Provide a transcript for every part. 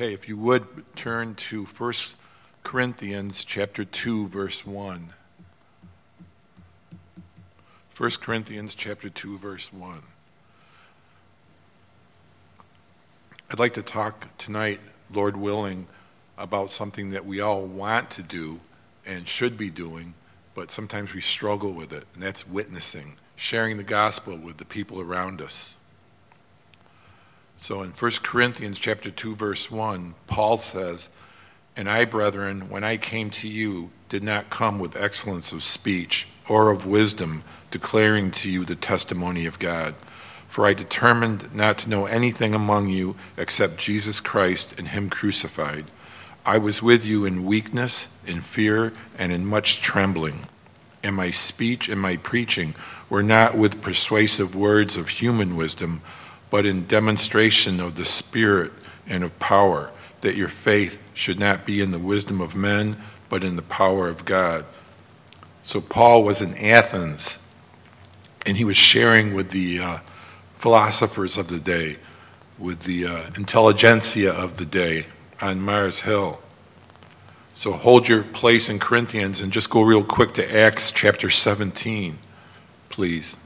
Okay, if you would turn to 1 Corinthians chapter 2 verse 1. 1 Corinthians chapter 2 verse 1. I'd like to talk tonight, Lord willing, about something that we all want to do and should be doing, but sometimes we struggle with it, and that's witnessing, sharing the gospel with the people around us. So in 1 Corinthians chapter 2 verse 1, Paul says, "And I, brethren, when I came to you, did not come with excellence of speech or of wisdom, declaring to you the testimony of God. For I determined not to know anything among you except Jesus Christ and him crucified. I was with you in weakness, in fear, and in much trembling. And my speech and my preaching were not with persuasive words of human wisdom, but in demonstration of the Spirit and of power, that your faith should not be in the wisdom of men, but in the power of God. So Paul was in Athens, and he was sharing with the uh, philosophers of the day, with the uh, intelligentsia of the day on Mars Hill. So hold your place in Corinthians and just go real quick to Acts chapter 17, please.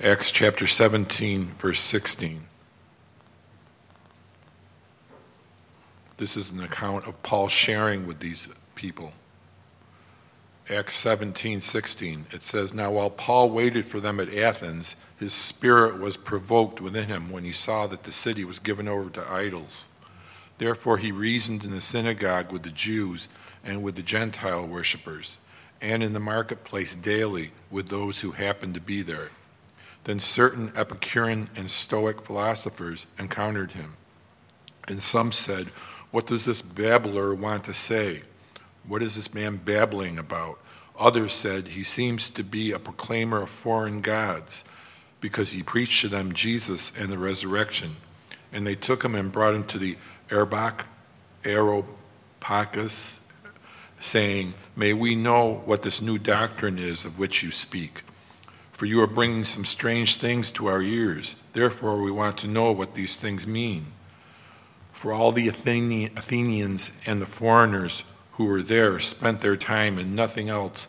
Acts chapter 17, verse 16. This is an account of Paul sharing with these people. Acts 17, 16. It says, Now while Paul waited for them at Athens, his spirit was provoked within him when he saw that the city was given over to idols. Therefore he reasoned in the synagogue with the Jews and with the Gentile worshippers, and in the marketplace daily with those who happened to be there. Then certain Epicurean and Stoic philosophers encountered him. And some said, What does this babbler want to say? What is this man babbling about? Others said, He seems to be a proclaimer of foreign gods, because he preached to them Jesus and the resurrection. And they took him and brought him to the Areopagus, saying, May we know what this new doctrine is of which you speak for you are bringing some strange things to our ears. Therefore, we want to know what these things mean. For all the Athenians and the foreigners who were there spent their time in nothing else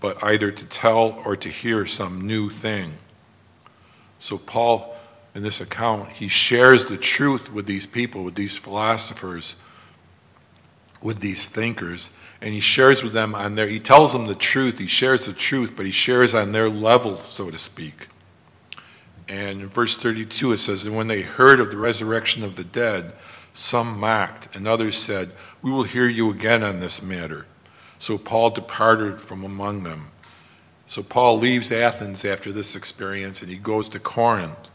but either to tell or to hear some new thing. So, Paul, in this account, he shares the truth with these people, with these philosophers, with these thinkers, and he shares with them on their, he tells them the truth, he shares the truth, but he shares on their level, so to speak. And in verse 32 it says, And when they heard of the resurrection of the dead, some mocked, and others said, We will hear you again on this matter. So Paul departed from among them. So Paul leaves Athens after this experience and he goes to Corinth.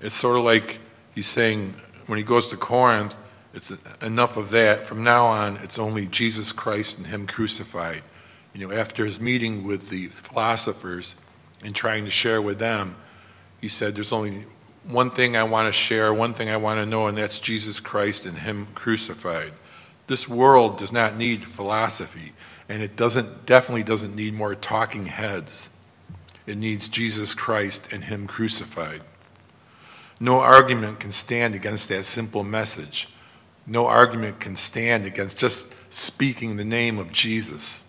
It's sort of like he's saying, when he goes to Corinth, it's enough of that. From now on, it's only Jesus Christ and Him crucified. You know, after his meeting with the philosophers and trying to share with them, he said, There's only one thing I want to share, one thing I want to know, and that's Jesus Christ and Him crucified. This world does not need philosophy, and it doesn't definitely doesn't need more talking heads. It needs Jesus Christ and Him crucified. No argument can stand against that simple message no argument can stand against just speaking the name of Jesus.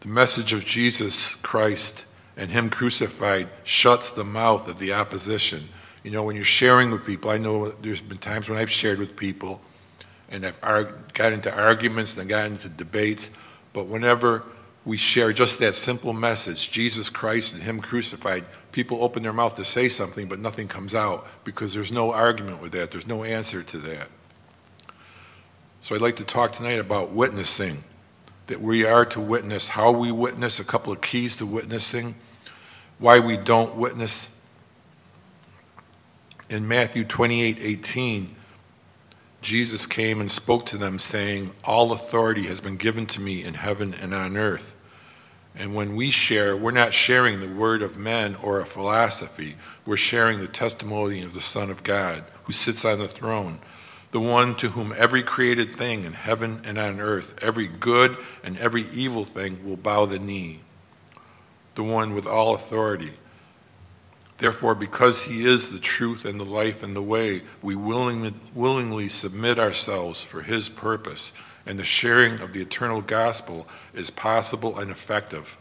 The message of Jesus Christ and Him crucified shuts the mouth of the opposition. You know, when you're sharing with people, I know there's been times when I've shared with people and I've got into arguments and I got into debates, but whenever we share just that simple message, Jesus Christ and Him crucified, people open their mouth to say something, but nothing comes out because there's no argument with that. There's no answer to that. So I'd like to talk tonight about witnessing, that we are to witness, how we witness, a couple of keys to witnessing, why we don't witness. In Matthew 28 18, Jesus came and spoke to them, saying, All authority has been given to me in heaven and on earth. And when we share, we're not sharing the word of men or a philosophy. We're sharing the testimony of the Son of God who sits on the throne, the one to whom every created thing in heaven and on earth, every good and every evil thing will bow the knee, the one with all authority. Therefore, because he is the truth and the life and the way, we willingly, willingly submit ourselves for his purpose, and the sharing of the eternal gospel is possible and effective.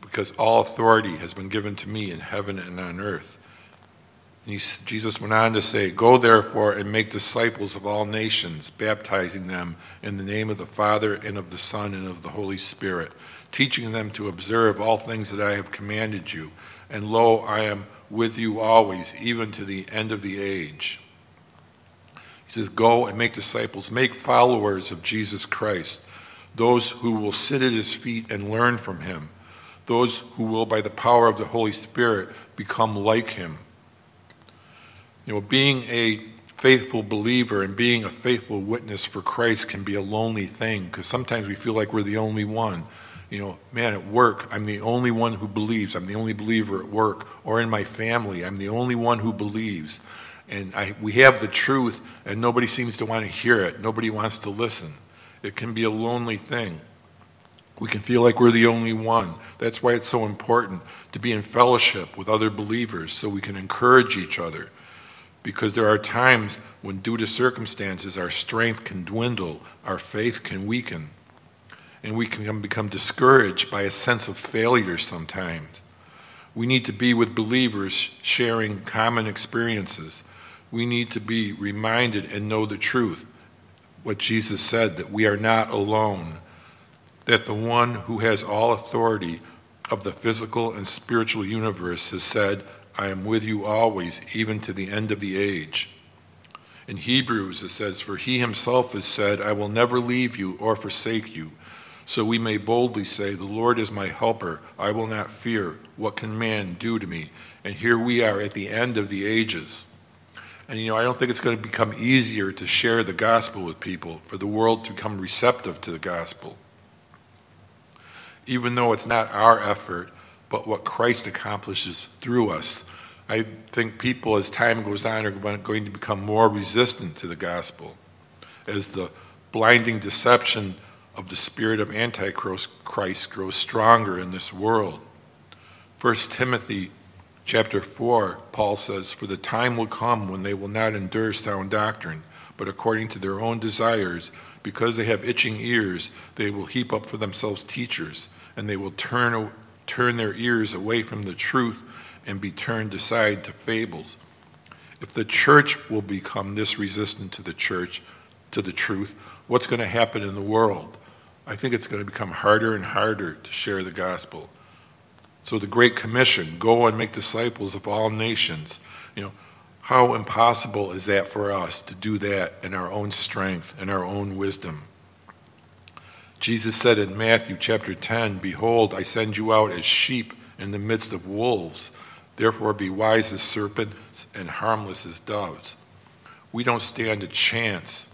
Because all authority has been given to me in heaven and on earth. He, Jesus went on to say, Go therefore and make disciples of all nations, baptizing them in the name of the Father and of the Son and of the Holy Spirit, teaching them to observe all things that I have commanded you. And lo, I am with you always, even to the end of the age. He says, Go and make disciples, make followers of Jesus Christ, those who will sit at his feet and learn from him, those who will, by the power of the Holy Spirit, become like him you know, being a faithful believer and being a faithful witness for Christ can be a lonely thing because sometimes we feel like we're the only one. You know, man, at work, I'm the only one who believes. I'm the only believer at work. Or in my family, I'm the only one who believes. And I, we have the truth, and nobody seems to want to hear it. Nobody wants to listen. It can be a lonely thing. We can feel like we're the only one. That's why it's so important to be in fellowship with other believers so we can encourage each other because there are times when, due to circumstances, our strength can dwindle, our faith can weaken, and we can become discouraged by a sense of failure sometimes. We need to be with believers sharing common experiences. We need to be reminded and know the truth. What Jesus said, that we are not alone, that the one who has all authority of the physical and spiritual universe has said, I am with you always, even to the end of the age. In Hebrews, it says, For he himself has said, I will never leave you or forsake you. So we may boldly say, The Lord is my helper. I will not fear. What can man do to me? And here we are at the end of the ages. And you know, I don't think it's going to become easier to share the gospel with people, for the world to become receptive to the gospel. Even though it's not our effort, but what Christ accomplishes through us. I think people, as time goes on, are going to become more resistant to the gospel as the blinding deception of the spirit of Antichrist grows stronger in this world. 1 Timothy chapter 4, Paul says, For the time will come when they will not endure sound doctrine, but according to their own desires, because they have itching ears, they will heap up for themselves teachers, and they will turn turn their ears away from the truth and be turned aside to fables. If the church will become this resistant to the church, to the truth, what's going to happen in the world? I think it's going to become harder and harder to share the gospel. So the Great Commission, go and make disciples of all nations. You know, how impossible is that for us to do that in our own strength and our own wisdom? Jesus said in Matthew chapter 10, Behold, I send you out as sheep in the midst of wolves. Therefore, be wise as serpents and harmless as doves. We don't stand a chance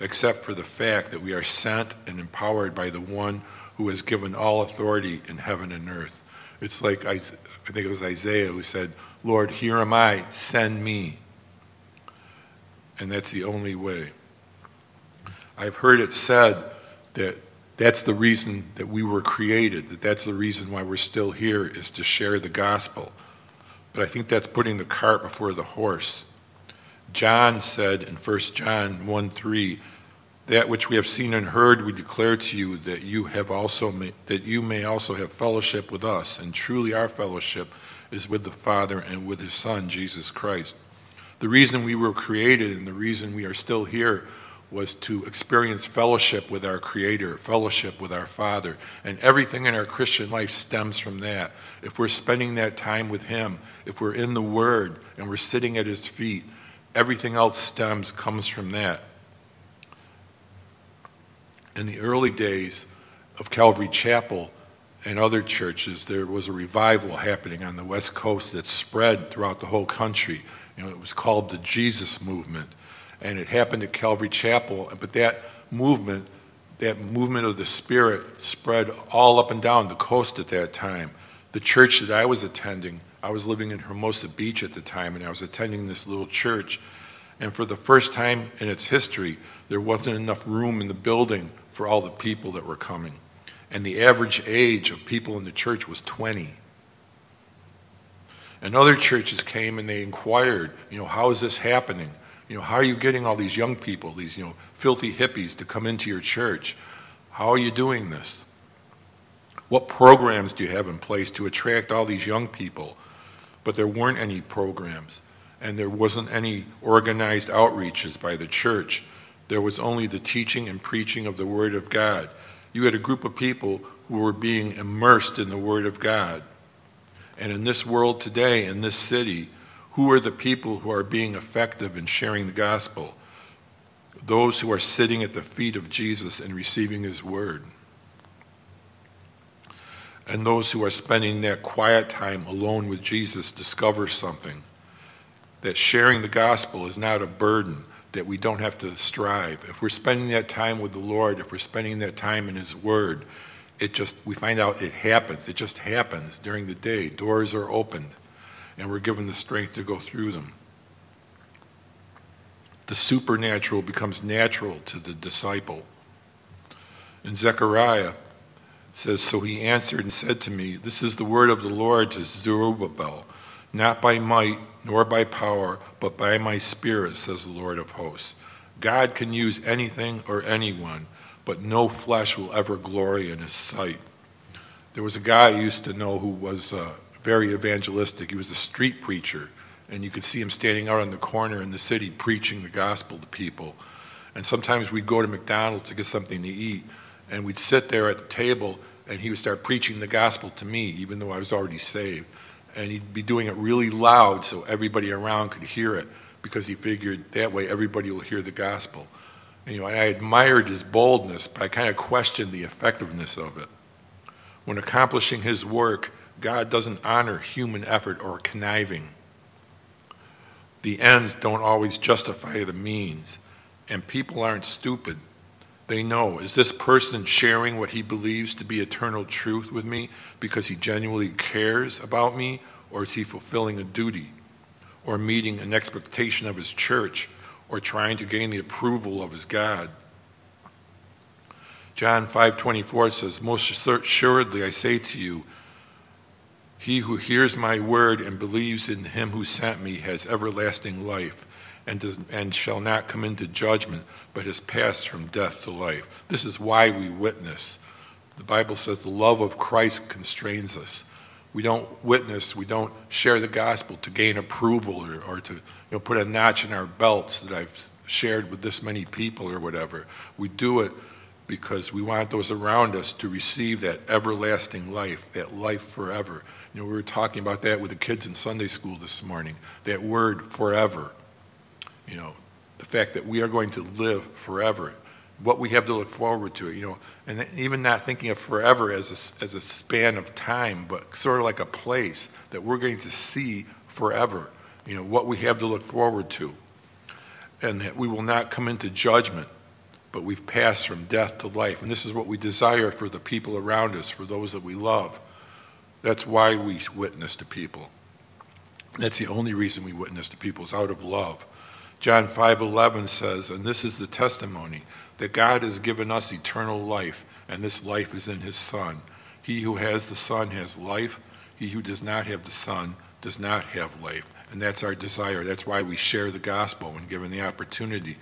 except for the fact that we are sent and empowered by the one who has given all authority in heaven and earth. It's like, I, I think it was Isaiah who said, Lord, here am I, send me. And that's the only way. I've heard it said that that's the reason that we were created, that that's the reason why we're still here, is to share the gospel. But I think that's putting the cart before the horse. John said in 1 John 1 3, that which we have seen and heard we declare to you that you have also may, that you may also have fellowship with us and truly our fellowship is with the father and with his son jesus christ the reason we were created and the reason we are still here was to experience fellowship with our Creator, fellowship with our Father. And everything in our Christian life stems from that. If we're spending that time with Him, if we're in the Word and we're sitting at His feet, everything else stems, comes from that. In the early days of Calvary Chapel and other churches, there was a revival happening on the West Coast that spread throughout the whole country. You know, it was called the Jesus Movement and it happened at Calvary Chapel. But that movement, that movement of the Spirit, spread all up and down the coast at that time. The church that I was attending, I was living in Hermosa Beach at the time, and I was attending this little church. And for the first time in its history, there wasn't enough room in the building for all the people that were coming. And the average age of people in the church was 20. And other churches came and they inquired, you know, how is this happening? You know, how are you getting all these young people, these, you know, filthy hippies to come into your church? How are you doing this? What programs do you have in place to attract all these young people? But there weren't any programs, and there wasn't any organized outreaches by the church. There was only the teaching and preaching of the Word of God. You had a group of people who were being immersed in the Word of God. And in this world today, in this city, who are the people who are being effective in sharing the gospel? Those who are sitting at the feet of Jesus and receiving his word. And those who are spending that quiet time alone with Jesus discover something that sharing the gospel is not a burden, that we don't have to strive. If we're spending that time with the Lord, if we're spending that time in his word, it just, we find out it happens. It just happens during the day. Doors are opened, and we're given the strength to go through them. The supernatural becomes natural to the disciple. In Zechariah says, So he answered and said to me, This is the word of the Lord to Zerubbabel, not by might nor by power, but by my spirit, says the Lord of hosts. God can use anything or anyone but no flesh will ever glory in his sight. There was a guy I used to know who was uh, very evangelistic. He was a street preacher, and you could see him standing out on the corner in the city preaching the gospel to people. And sometimes we'd go to McDonald's to get something to eat, and we'd sit there at the table, and he would start preaching the gospel to me, even though I was already saved. And he'd be doing it really loud so everybody around could hear it, because he figured that way everybody will hear the gospel. You know, I admired his boldness, but I kind of questioned the effectiveness of it. When accomplishing his work, God doesn't honor human effort or conniving. The ends don't always justify the means, and people aren't stupid. They know, is this person sharing what he believes to be eternal truth with me because he genuinely cares about me, or is he fulfilling a duty or meeting an expectation of his church or trying to gain the approval of his God. John 5:24 says, "Most assuredly I say to you, he who hears my word and believes in him who sent me has everlasting life and, does, and shall not come into judgment, but has passed from death to life." This is why we witness. The Bible says the love of Christ constrains us. We don't witness, we don't share the gospel to gain approval or, or to you know, put a notch in our belts that I've shared with this many people or whatever. We do it because we want those around us to receive that everlasting life, that life forever. You know, we were talking about that with the kids in Sunday school this morning, that word forever. You know, the fact that we are going to live forever what we have to look forward to, you know, and even not thinking of forever as a, as a span of time, but sort of like a place that we're going to see forever, you know, what we have to look forward to. And that we will not come into judgment, but we've passed from death to life. And this is what we desire for the people around us, for those that we love. That's why we witness to people. That's the only reason we witness to people, is out of love. John 5:11 says, and this is the testimony that God has given us eternal life, and this life is in his Son. He who has the Son has life. He who does not have the Son does not have life. And that's our desire. That's why we share the gospel when given the opportunity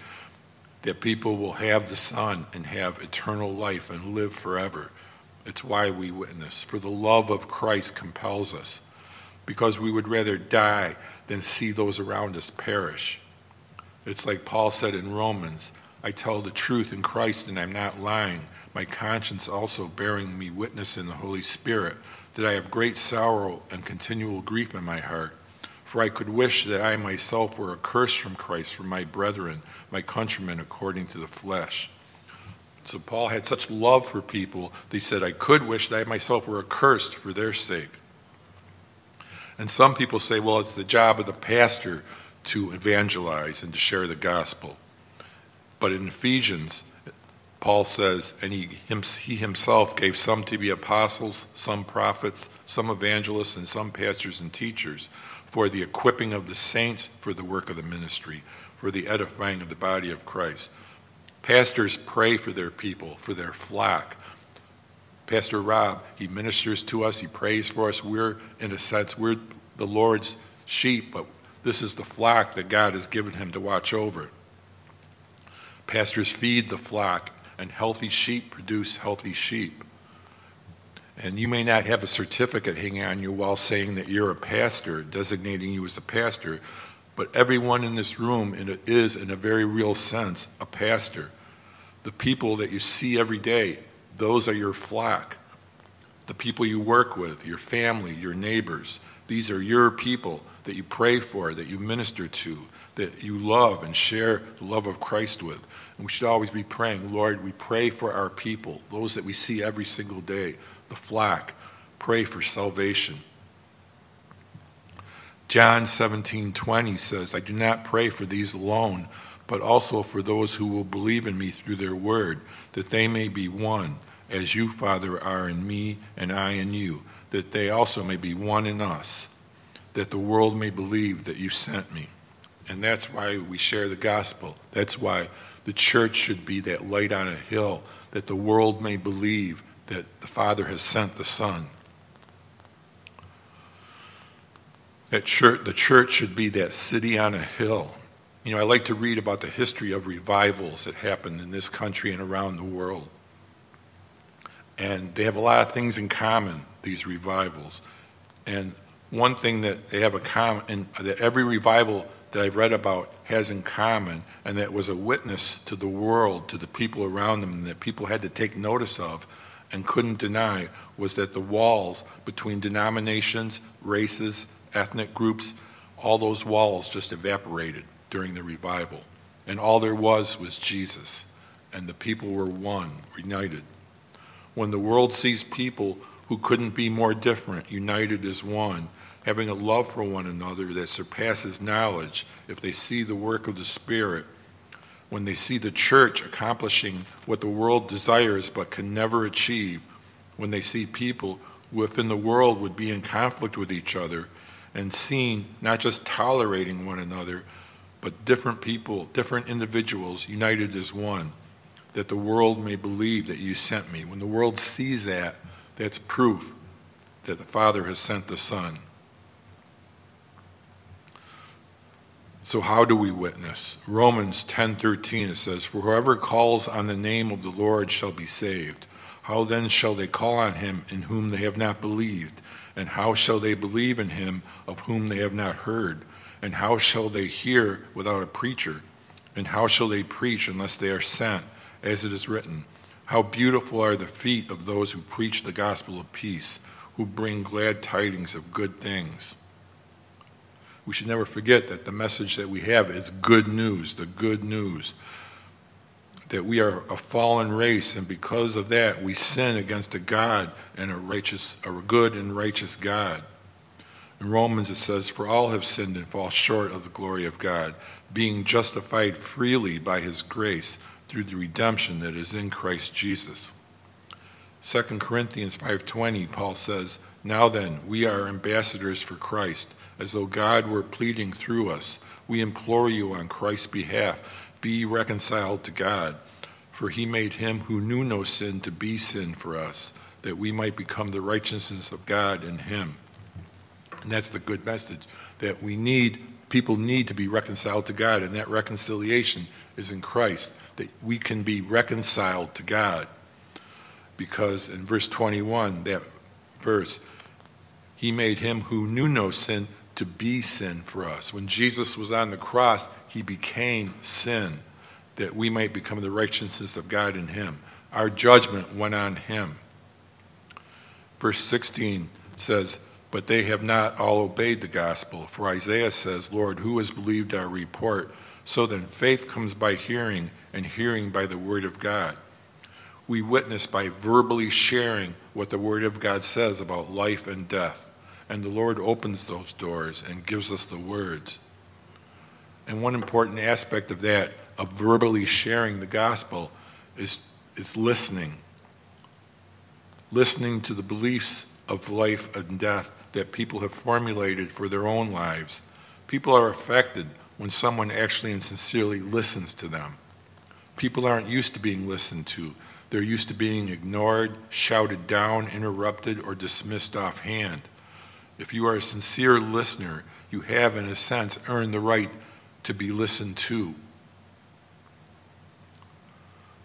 that people will have the Son and have eternal life and live forever. It's why we witness. For the love of Christ compels us, because we would rather die than see those around us perish. It's like Paul said in Romans I tell the truth in Christ and I'm not lying, my conscience also bearing me witness in the Holy Spirit that I have great sorrow and continual grief in my heart. For I could wish that I myself were accursed from Christ for my brethren, my countrymen according to the flesh. So Paul had such love for people that he said, I could wish that I myself were accursed for their sake. And some people say, well, it's the job of the pastor to evangelize and to share the gospel. But in Ephesians, Paul says, and he, he himself gave some to be apostles, some prophets, some evangelists, and some pastors and teachers for the equipping of the saints for the work of the ministry, for the edifying of the body of Christ. Pastors pray for their people, for their flock. Pastor Rob, he ministers to us, he prays for us. We're, in a sense, we're the Lord's sheep, but this is the flock that God has given him to watch over. Pastors feed the flock, and healthy sheep produce healthy sheep. And you may not have a certificate hanging on your wall saying that you're a pastor, designating you as a pastor, but everyone in this room is, in a very real sense, a pastor. The people that you see every day, those are your flock. The people you work with, your family, your neighbors, these are your people that you pray for, that you minister to, that you love and share the love of Christ with. And we should always be praying, Lord, we pray for our people, those that we see every single day, the flock. Pray for salvation. John 17:20 says, I do not pray for these alone, but also for those who will believe in me through their word, that they may be one, as you, Father, are in me and I in you, that they also may be one in us, that the world may believe that you sent me. And that's why we share the gospel. That's why the church should be that light on a hill, that the world may believe that the Father has sent the Son. That church, the church should be that city on a hill. You know, I like to read about the history of revivals that happened in this country and around the world. And they have a lot of things in common, these revivals. And one thing that they have a common, that every revival that I've read about has in common, and that was a witness to the world, to the people around them, and that people had to take notice of and couldn't deny, was that the walls between denominations, races, ethnic groups, all those walls just evaporated during the revival. And all there was was Jesus, and the people were one, united. When the world sees people who couldn't be more different, united as one, having a love for one another that surpasses knowledge, if they see the work of the Spirit, when they see the church accomplishing what the world desires but can never achieve, when they see people within the world would be in conflict with each other, and seen not just tolerating one another, but different people, different individuals united as one, that the world may believe that you sent me. When the world sees that, that's proof that the Father has sent the Son. So how do we witness? Romans 10:13 it says, "For whoever calls on the name of the Lord shall be saved. How then shall they call on him in whom they have not believed? And how shall they believe in him of whom they have not heard? And how shall they hear without a preacher? And how shall they preach unless they are sent? As it is written, How beautiful are the feet of those who preach the gospel of peace, who bring glad tidings of good things. We should never forget that the message that we have is good news, the good news that we are a fallen race, and because of that, we sin against a God and a righteous, a good and righteous God. In Romans, it says, For all have sinned and fall short of the glory of God, being justified freely by his grace through the redemption that is in Christ Jesus. 2 Corinthians 5:20 Paul says, "Now then, we are ambassadors for Christ, as though God were pleading through us. We implore you on Christ's behalf, be reconciled to God. For he made him who knew no sin to be sin for us, that we might become the righteousness of God in him. And that's the good message that we need, people need to be reconciled to God, and that reconciliation is in Christ, that we can be reconciled to God. Because in verse 21, that verse, he made him who knew no sin to be sin for us. When Jesus was on the cross, he became sin that we might become the righteousness of God in him. Our judgment went on him. Verse 16 says, But they have not all obeyed the gospel. For Isaiah says, Lord, who has believed our report? So then faith comes by hearing, and hearing by the word of God. We witness by verbally sharing what the word of God says about life and death. And the Lord opens those doors and gives us the words. And one important aspect of that, of verbally sharing the gospel, is, is listening. Listening to the beliefs of life and death that people have formulated for their own lives. People are affected when someone actually and sincerely listens to them. People aren't used to being listened to. They're used to being ignored, shouted down, interrupted, or dismissed offhand. If you are a sincere listener, you have, in a sense, earned the right to be listened to.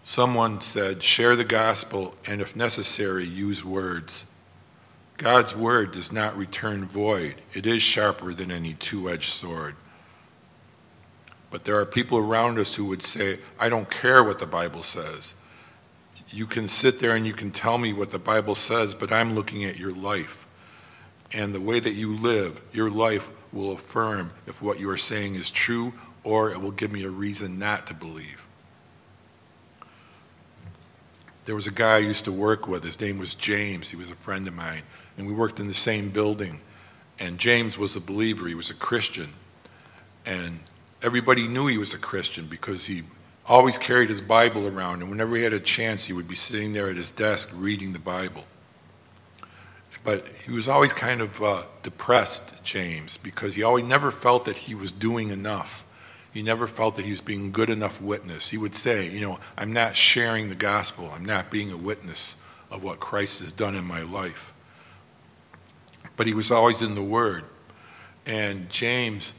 Someone said, share the gospel and, if necessary, use words. God's word does not return void, it is sharper than any two edged sword. But there are people around us who would say, I don't care what the Bible says. You can sit there and you can tell me what the Bible says, but I'm looking at your life. And the way that you live, your life will affirm if what you are saying is true or it will give me a reason not to believe. There was a guy I used to work with. His name was James. He was a friend of mine. And we worked in the same building. And James was a believer. He was a Christian. And everybody knew he was a Christian because he always carried his Bible around. And whenever he had a chance, he would be sitting there at his desk reading the Bible. But he was always kind of uh, depressed, James, because he always never felt that he was doing enough. He never felt that he was being good enough witness. He would say, you know, I'm not sharing the gospel. I'm not being a witness of what Christ has done in my life. But he was always in the Word. And James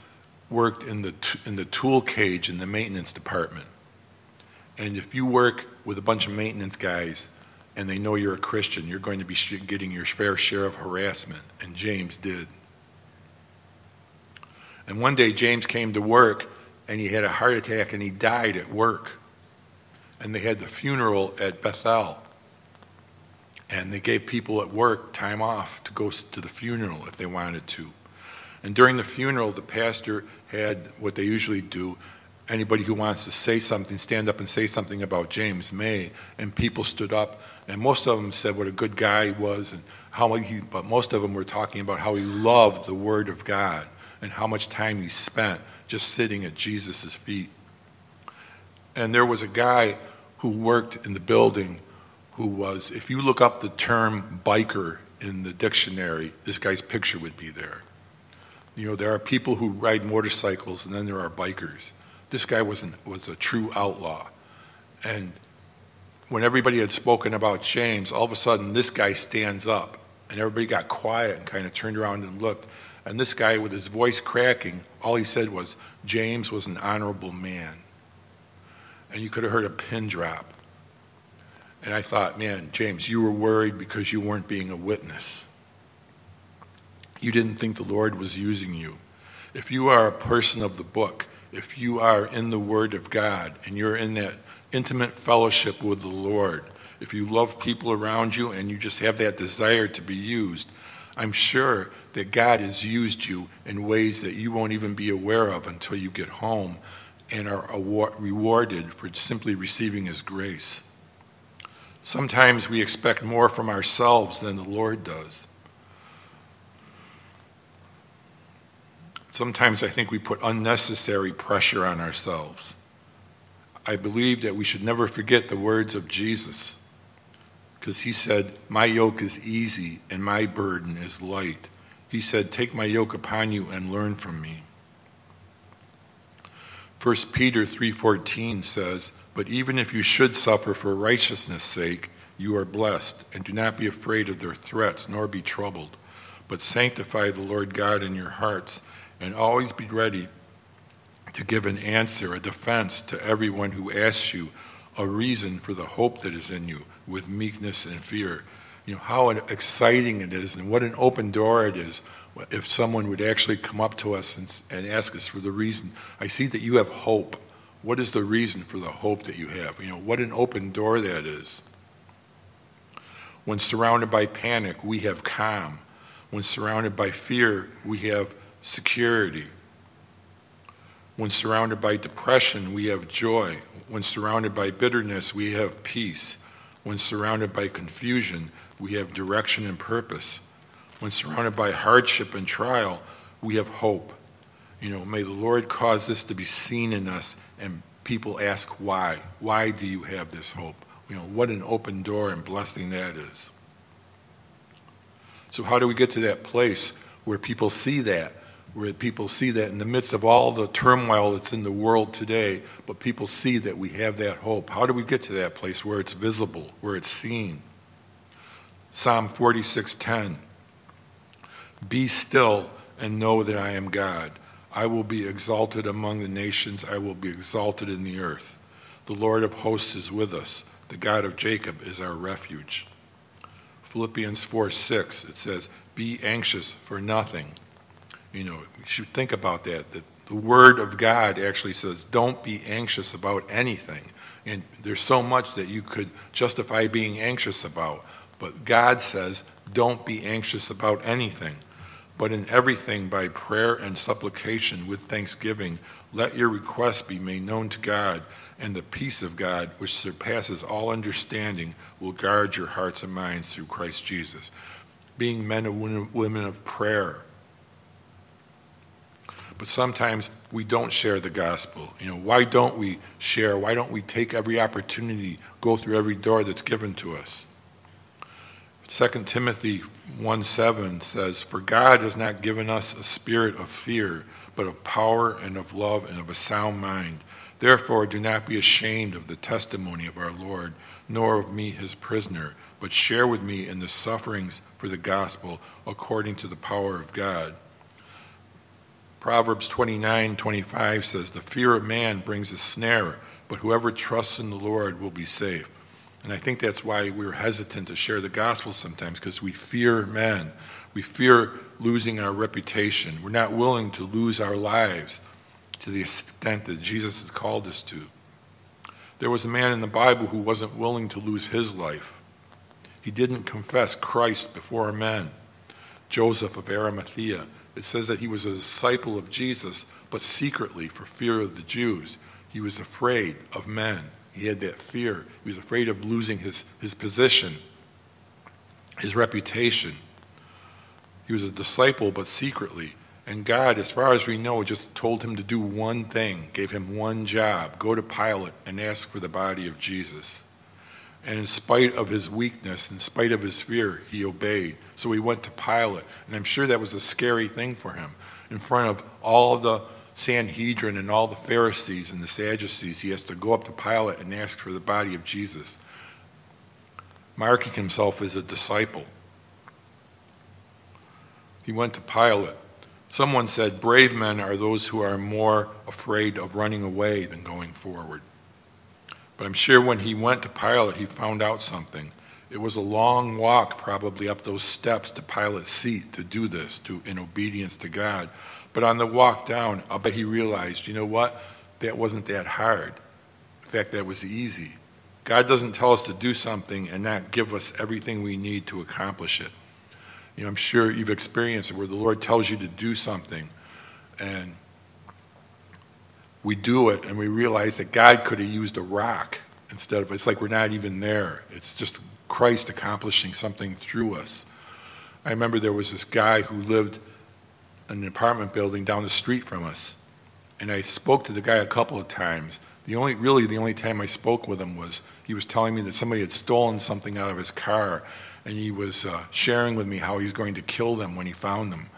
worked in the, in the tool cage in the maintenance department. And if you work with a bunch of maintenance guys and they know you're a Christian, you're going to be getting your fair share of harassment. And James did. And one day James came to work and he had a heart attack and he died at work. And they had the funeral at Bethel. And they gave people at work time off to go to the funeral if they wanted to. And during the funeral, the pastor had what they usually do anybody who wants to say something, stand up and say something about James May. And people stood up, and most of them said what a good guy he was, and how much he, but most of them were talking about how he loved the Word of God and how much time he spent just sitting at Jesus' feet. And there was a guy who worked in the building who was, if you look up the term biker in the dictionary, this guy's picture would be there. You know, there are people who ride motorcycles and then there are bikers. This guy was, an, was a true outlaw. And when everybody had spoken about James, all of a sudden this guy stands up and everybody got quiet and kind of turned around and looked. And this guy, with his voice cracking, all he said was, James was an honorable man. And you could have heard a pin drop. And I thought, man, James, you were worried because you weren't being a witness. You didn't think the Lord was using you. If you are a person of the book, if you are in the Word of God and you're in that intimate fellowship with the Lord, if you love people around you and you just have that desire to be used, I'm sure that God has used you in ways that you won't even be aware of until you get home and are award- rewarded for simply receiving His grace. Sometimes we expect more from ourselves than the Lord does. Sometimes I think we put unnecessary pressure on ourselves. I believe that we should never forget the words of Jesus because he said, My yoke is easy and my burden is light. He said, Take my yoke upon you and learn from me. 1 Peter 3:14 says, "But even if you should suffer for righteousness' sake, you are blessed, and do not be afraid of their threats, nor be troubled, but sanctify the Lord God in your hearts, and always be ready to give an answer, a defense to everyone who asks you a reason for the hope that is in you with meekness and fear. You know, how exciting it is and what an open door it is if someone would actually come up to us and, and ask us for the reason. I see that you have hope. What is the reason for the hope that you have? You know, what an open door that is. When surrounded by panic, we have calm. When surrounded by fear, we have security. When surrounded by depression, we have joy. When surrounded by bitterness, we have peace. When surrounded by confusion, we have direction and purpose. When surrounded by hardship and trial, we have hope. You know, may the Lord cause this to be seen in us and people ask why. Why do you have this hope? You know, what an open door and blessing that is. So, how do we get to that place where people see that? Where people see that in the midst of all the turmoil that's in the world today, but people see that we have that hope. How do we get to that place where it's visible, where it's seen? Psalm 46:10 Be still and know that I am God. I will be exalted among the nations, I will be exalted in the earth. The Lord of hosts is with us, the God of Jacob is our refuge. Philippians 4 6, it says, Be anxious for nothing. You know, you should think about that, that the Word of God actually says, Don't be anxious about anything. And there's so much that you could justify being anxious about. But God says, don't be anxious about anything. But in everything, by prayer and supplication with thanksgiving, let your requests be made known to God, and the peace of God, which surpasses all understanding, will guard your hearts and minds through Christ Jesus. Being men and women of prayer, but sometimes we don't share the gospel. You know, why don't we share? Why don't we take every opportunity, go through every door that's given to us? 2 Timothy 1 7 says, For God has not given us a spirit of fear, but of power and of love and of a sound mind. Therefore, do not be ashamed of the testimony of our Lord, nor of me, his prisoner, but share with me in the sufferings for the gospel according to the power of God Proverbs 29 25 says, The fear of man brings a snare, but whoever trusts in the Lord will be safe. And I think that's why we're hesitant to share the gospel sometimes, because we fear men. We fear losing our reputation. We're not willing to lose our lives to the extent that Jesus has called us to. There was a man in the Bible who wasn't willing to lose his life. He didn't confess Christ before men. Joseph of Arimathea it says that he was a disciple of Jesus, but secretly for fear of the Jews. He was afraid of men. He had that fear. He was afraid of losing his, his position, his reputation. He was a disciple, but secretly. And God, as far as we know, just told him to do one thing, gave him one job go to Pilate and ask for the body of Jesus. And in spite of his weakness, in spite of his fear, he obeyed. So he went to Pilate. And I'm sure that was a scary thing for him. In front of all the Sanhedrin and all the Pharisees and the Sadducees, he has to go up to Pilate and ask for the body of Jesus, marking himself as a disciple. He went to Pilate. Someone said, Brave men are those who are more afraid of running away than going forward. But I'm sure when he went to Pilate, he found out something. It was a long walk, probably up those steps to Pilate's seat to do this, to in obedience to God. But on the walk down, I'll bet he realized, you know what? That wasn't that hard. In fact, that was easy. God doesn't tell us to do something and not give us everything we need to accomplish it. You know, I'm sure you've experienced it where the Lord tells you to do something and we do it and we realize that God could have used a rock instead of it's like we're not even there. It's just Christ accomplishing something through us. I remember there was this guy who lived in an apartment building down the street from us. And I spoke to the guy a couple of times. The only really the only time I spoke with him was he was telling me that somebody had stolen something out of his car and he was uh, sharing with me how he was going to kill them when he found them.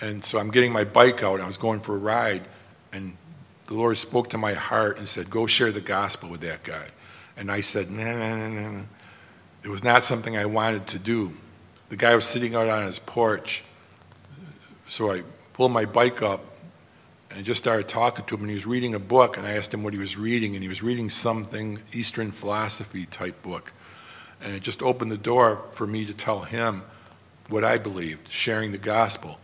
And so I'm getting my bike out. I was going for a ride, and the Lord spoke to my heart and said, Go share the gospel with that guy. And I said, No, no, no, no. It was not something I wanted to do. The guy was sitting out on his porch. So I pulled my bike up and just started talking to him. And he was reading a book, and I asked him what he was reading. And he was reading something, Eastern philosophy type book. And it just opened the door for me to tell him what I believed, sharing the gospel.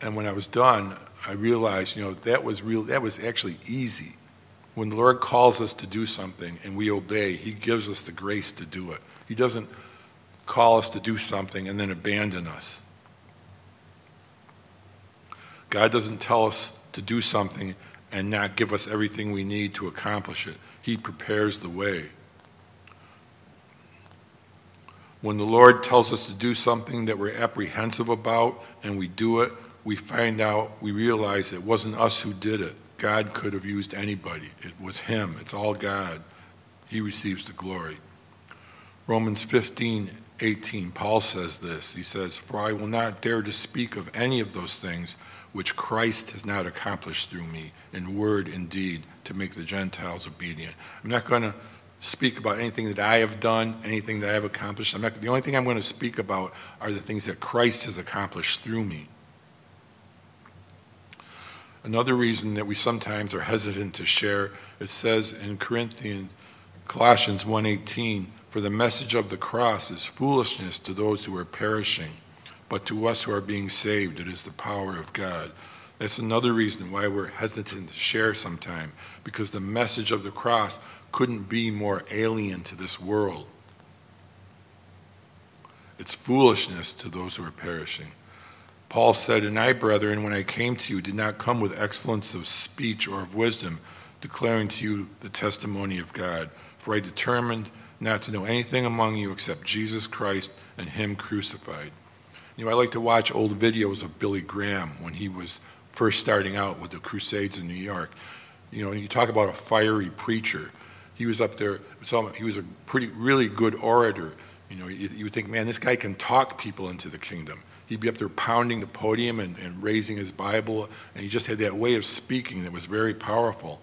And when I was done, I realized, you know, that was real, that was actually easy. When the Lord calls us to do something and we obey, He gives us the grace to do it. He doesn't call us to do something and then abandon us. God doesn't tell us to do something and not give us everything we need to accomplish it. He prepares the way. When the Lord tells us to do something that we're apprehensive about and we do it, we find out, we realize it wasn't us who did it. God could have used anybody. It was Him. It's all God. He receives the glory. Romans 15, 18, Paul says this. He says, For I will not dare to speak of any of those things which Christ has not accomplished through me in word and deed to make the Gentiles obedient. I'm not going to speak about anything that I have done, anything that I have accomplished. I'm not, the only thing I'm going to speak about are the things that Christ has accomplished through me. Another reason that we sometimes are hesitant to share, it says in Corinthians, Colossians 1:18, for the message of the cross is foolishness to those who are perishing, but to us who are being saved, it is the power of God. That's another reason why we're hesitant to share sometime, because the message of the cross couldn't be more alien to this world. It's foolishness to those who are perishing. Paul said, And I, brethren, when I came to you, did not come with excellence of speech or of wisdom, declaring to you the testimony of God. For I determined not to know anything among you except Jesus Christ and Him crucified. You know, I like to watch old videos of Billy Graham when he was first starting out with the Crusades in New York. You know, you talk about a fiery preacher he was up there. He was a pretty, really good orator. You know, you, you, would think, man, this guy can talk people into the kingdom. He'd be up there pounding the podium and, and raising his Bible, and he just had that way of speaking that was very powerful.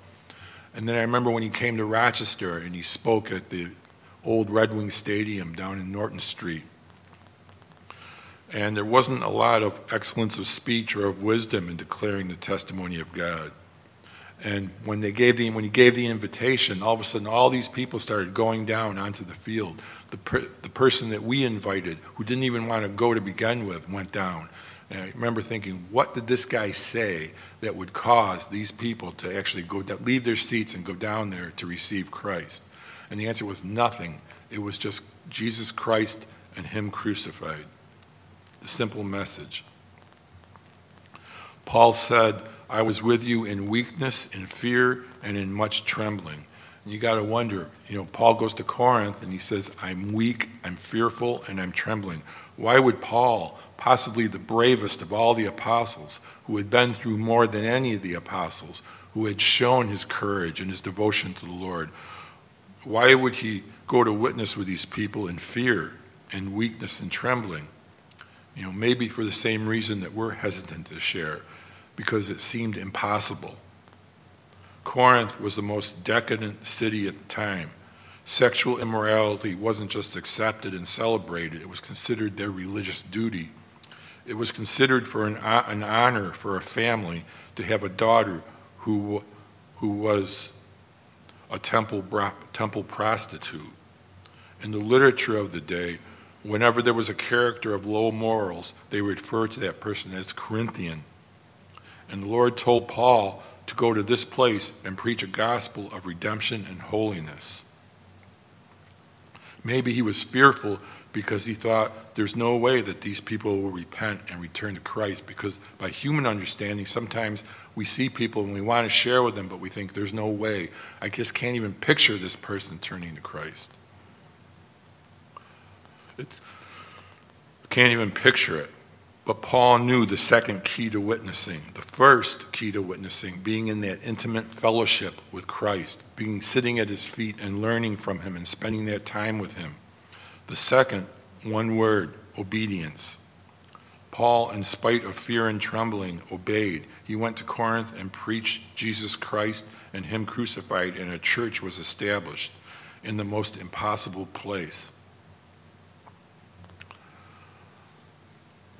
And then I remember when he came to Rochester and he spoke at the old Red Wing Stadium down in Norton Street. And there wasn't a lot of excellence of speech or of wisdom in declaring the testimony of God. And when they gave the when he gave the invitation, all of a sudden all these people started going down onto the field. The per, the person that we invited, who didn't even want to go to begin with, went down. And I remember thinking, what did this guy say that would cause these people to actually go down, leave their seats and go down there to receive Christ? And the answer was nothing. It was just Jesus Christ and Him crucified. The simple message. Paul said, I was with you in weakness, in fear, and in much trembling. And you got to wonder, you know, Paul goes to Corinth and he says, I'm weak, I'm fearful, and I'm trembling. Why would Paul, possibly the bravest of all the apostles, who had been through more than any of the apostles, who had shown his courage and his devotion to the Lord, why would he go to witness with these people in fear and weakness and trembling? You know, maybe for the same reason that we're hesitant to share because it seemed impossible. Corinth was the most decadent city at the time. Sexual immorality wasn't just accepted and celebrated, it was considered their religious duty. It was considered for an, an honor for a family to have a daughter who, who was a temple, temple prostitute. In the literature of the day, whenever there was a character of low morals, they referred to that person as Corinthian. And the Lord told Paul to go to this place and preach a gospel of redemption and holiness. Maybe he was fearful because he thought there's no way that these people will repent and return to Christ because by human understanding sometimes we see people and we want to share with them but we think there's no way. I just can't even picture this person turning to christ. It's, can't even picture it but Paul knew the second key to witnessing, the first key to witnessing, being in that intimate fellowship with Christ, being sitting at his feet and learning from him and spending that time with him. The second, one word, obedience. Paul, in spite of fear and trembling, obeyed. He went to Corinth and preached Jesus Christ and Him crucified, and a church was established in the most impossible place.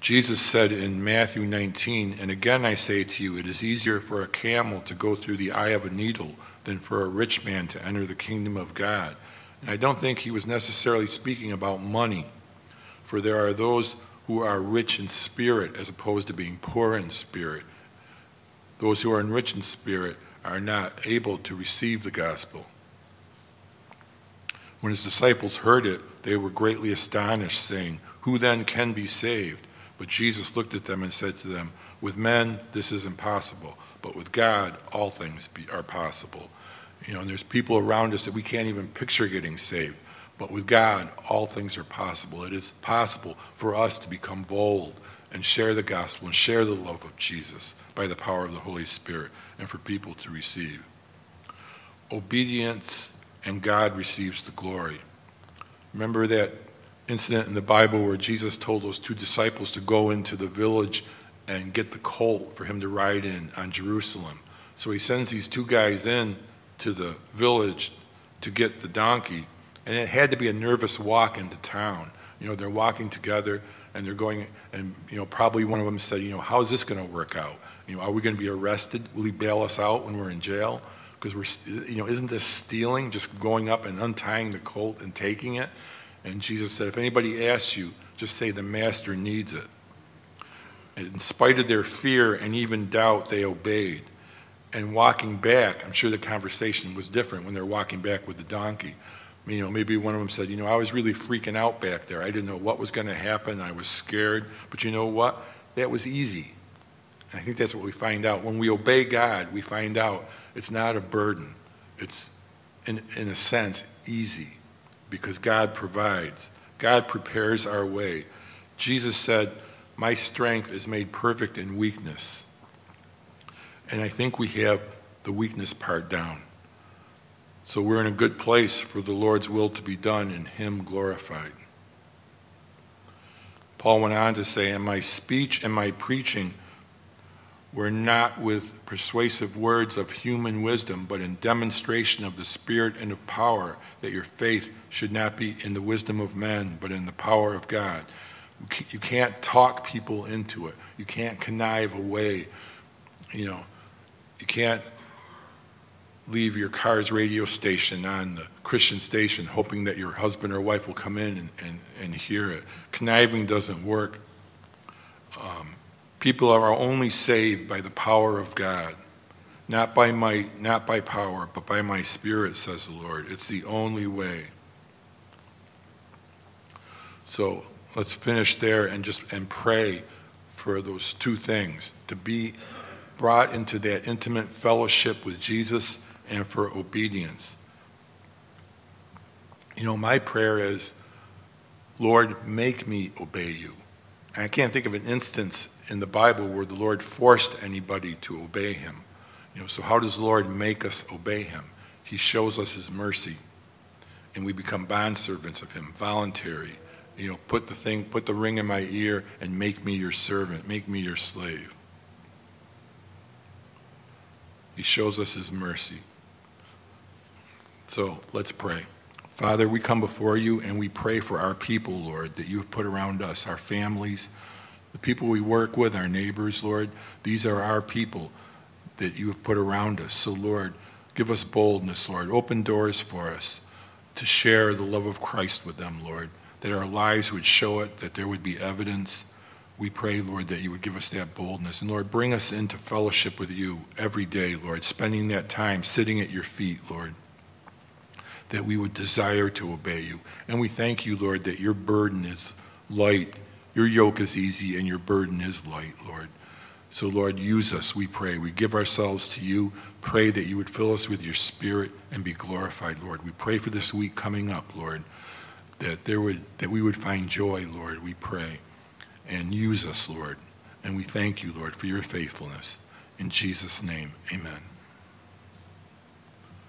Jesus said in Matthew 19, And again I say to you, it is easier for a camel to go through the eye of a needle than for a rich man to enter the kingdom of God. And I don't think he was necessarily speaking about money, for there are those who are rich in spirit as opposed to being poor in spirit. Those who are rich in spirit are not able to receive the gospel. When his disciples heard it, they were greatly astonished, saying, Who then can be saved? But Jesus looked at them and said to them, With men, this is impossible, but with God, all things be, are possible. You know, and there's people around us that we can't even picture getting saved. But with God, all things are possible. It is possible for us to become bold and share the gospel and share the love of Jesus by the power of the Holy Spirit and for people to receive. Obedience and God receives the glory. Remember that incident in the Bible where Jesus told those two disciples to go into the village and get the colt for him to ride in on Jerusalem. So he sends these two guys in to the village to get the donkey, and it had to be a nervous walk into town. You know, they're walking together and they're going, and you know, probably one of them said, you know, how is this going to work out? You know, are we going to be arrested? Will he bail us out when we're in jail? Because we're, you know, isn't this stealing? Just going up and untying the colt and taking it? And Jesus said, if anybody asks you, just say the master needs it. In spite of their fear and even doubt, they obeyed. And walking back, I'm sure the conversation was different when they're walking back with the donkey. You know, maybe one of them said, you know, I was really freaking out back there. I didn't know what was going to happen. I was scared. But you know what? That was easy. And I think that's what we find out. When we obey God, we find out it's not a burden. It's, in, in a sense, easy because God provides. God prepares our way. Jesus said, My strength is made perfect in weakness. And I think we have the weakness part down. So we're in a good place for the Lord's will to be done and Him glorified. Paul went on to say, And my speech and my preaching were not with persuasive words of human wisdom, but in demonstration of the Spirit and of power, that your faith should not be in the wisdom of men, but in the power of God. You can't talk people into it. You can't connive away. You know, you can't leave your car's radio station on the Christian station hoping that your husband or wife will come in and, and, and hear it. Conniving doesn't work. Um, People are only saved by the power of God, not by might, not by power, but by my spirit, says the Lord. It's the only way. So let's finish there and just and pray for those two things to be brought into that intimate fellowship with Jesus and for obedience. You know, my prayer is, Lord, make me obey you. And I can't think of an instance in the Bible where the Lord forced anybody to obey him. You know, so how does the Lord make us obey him? He shows us his mercy, and we become bondservants of him, voluntary. You know, put the thing, put the ring in my ear and make me your servant, make me your slave. He shows us his mercy. So let's pray. Father, we come before you and we pray for our people, Lord, that you have put around us, our families, the people we work with, our neighbors, Lord, these are our people that you have put around us. So, Lord, give us boldness, Lord. Open doors for us to share the love of Christ with them, Lord, that our lives would show it, that there would be evidence. We pray, Lord, that you would give us that boldness. And Lord, bring us into fellowship with you every day, Lord, spending that time sitting at your feet, Lord, that we would desire to obey you. And we thank you, Lord, that your burden is light your yoke is easy and your burden is light, Lord. So, Lord, use us, we pray. We give ourselves to you. Pray that you would fill us with your spirit and be glorified, Lord. We pray for this week coming up, Lord, that, there would, that we would find joy, Lord, we pray. And use us, Lord. And we thank you, Lord, for your faithfulness. In Jesus' name, amen.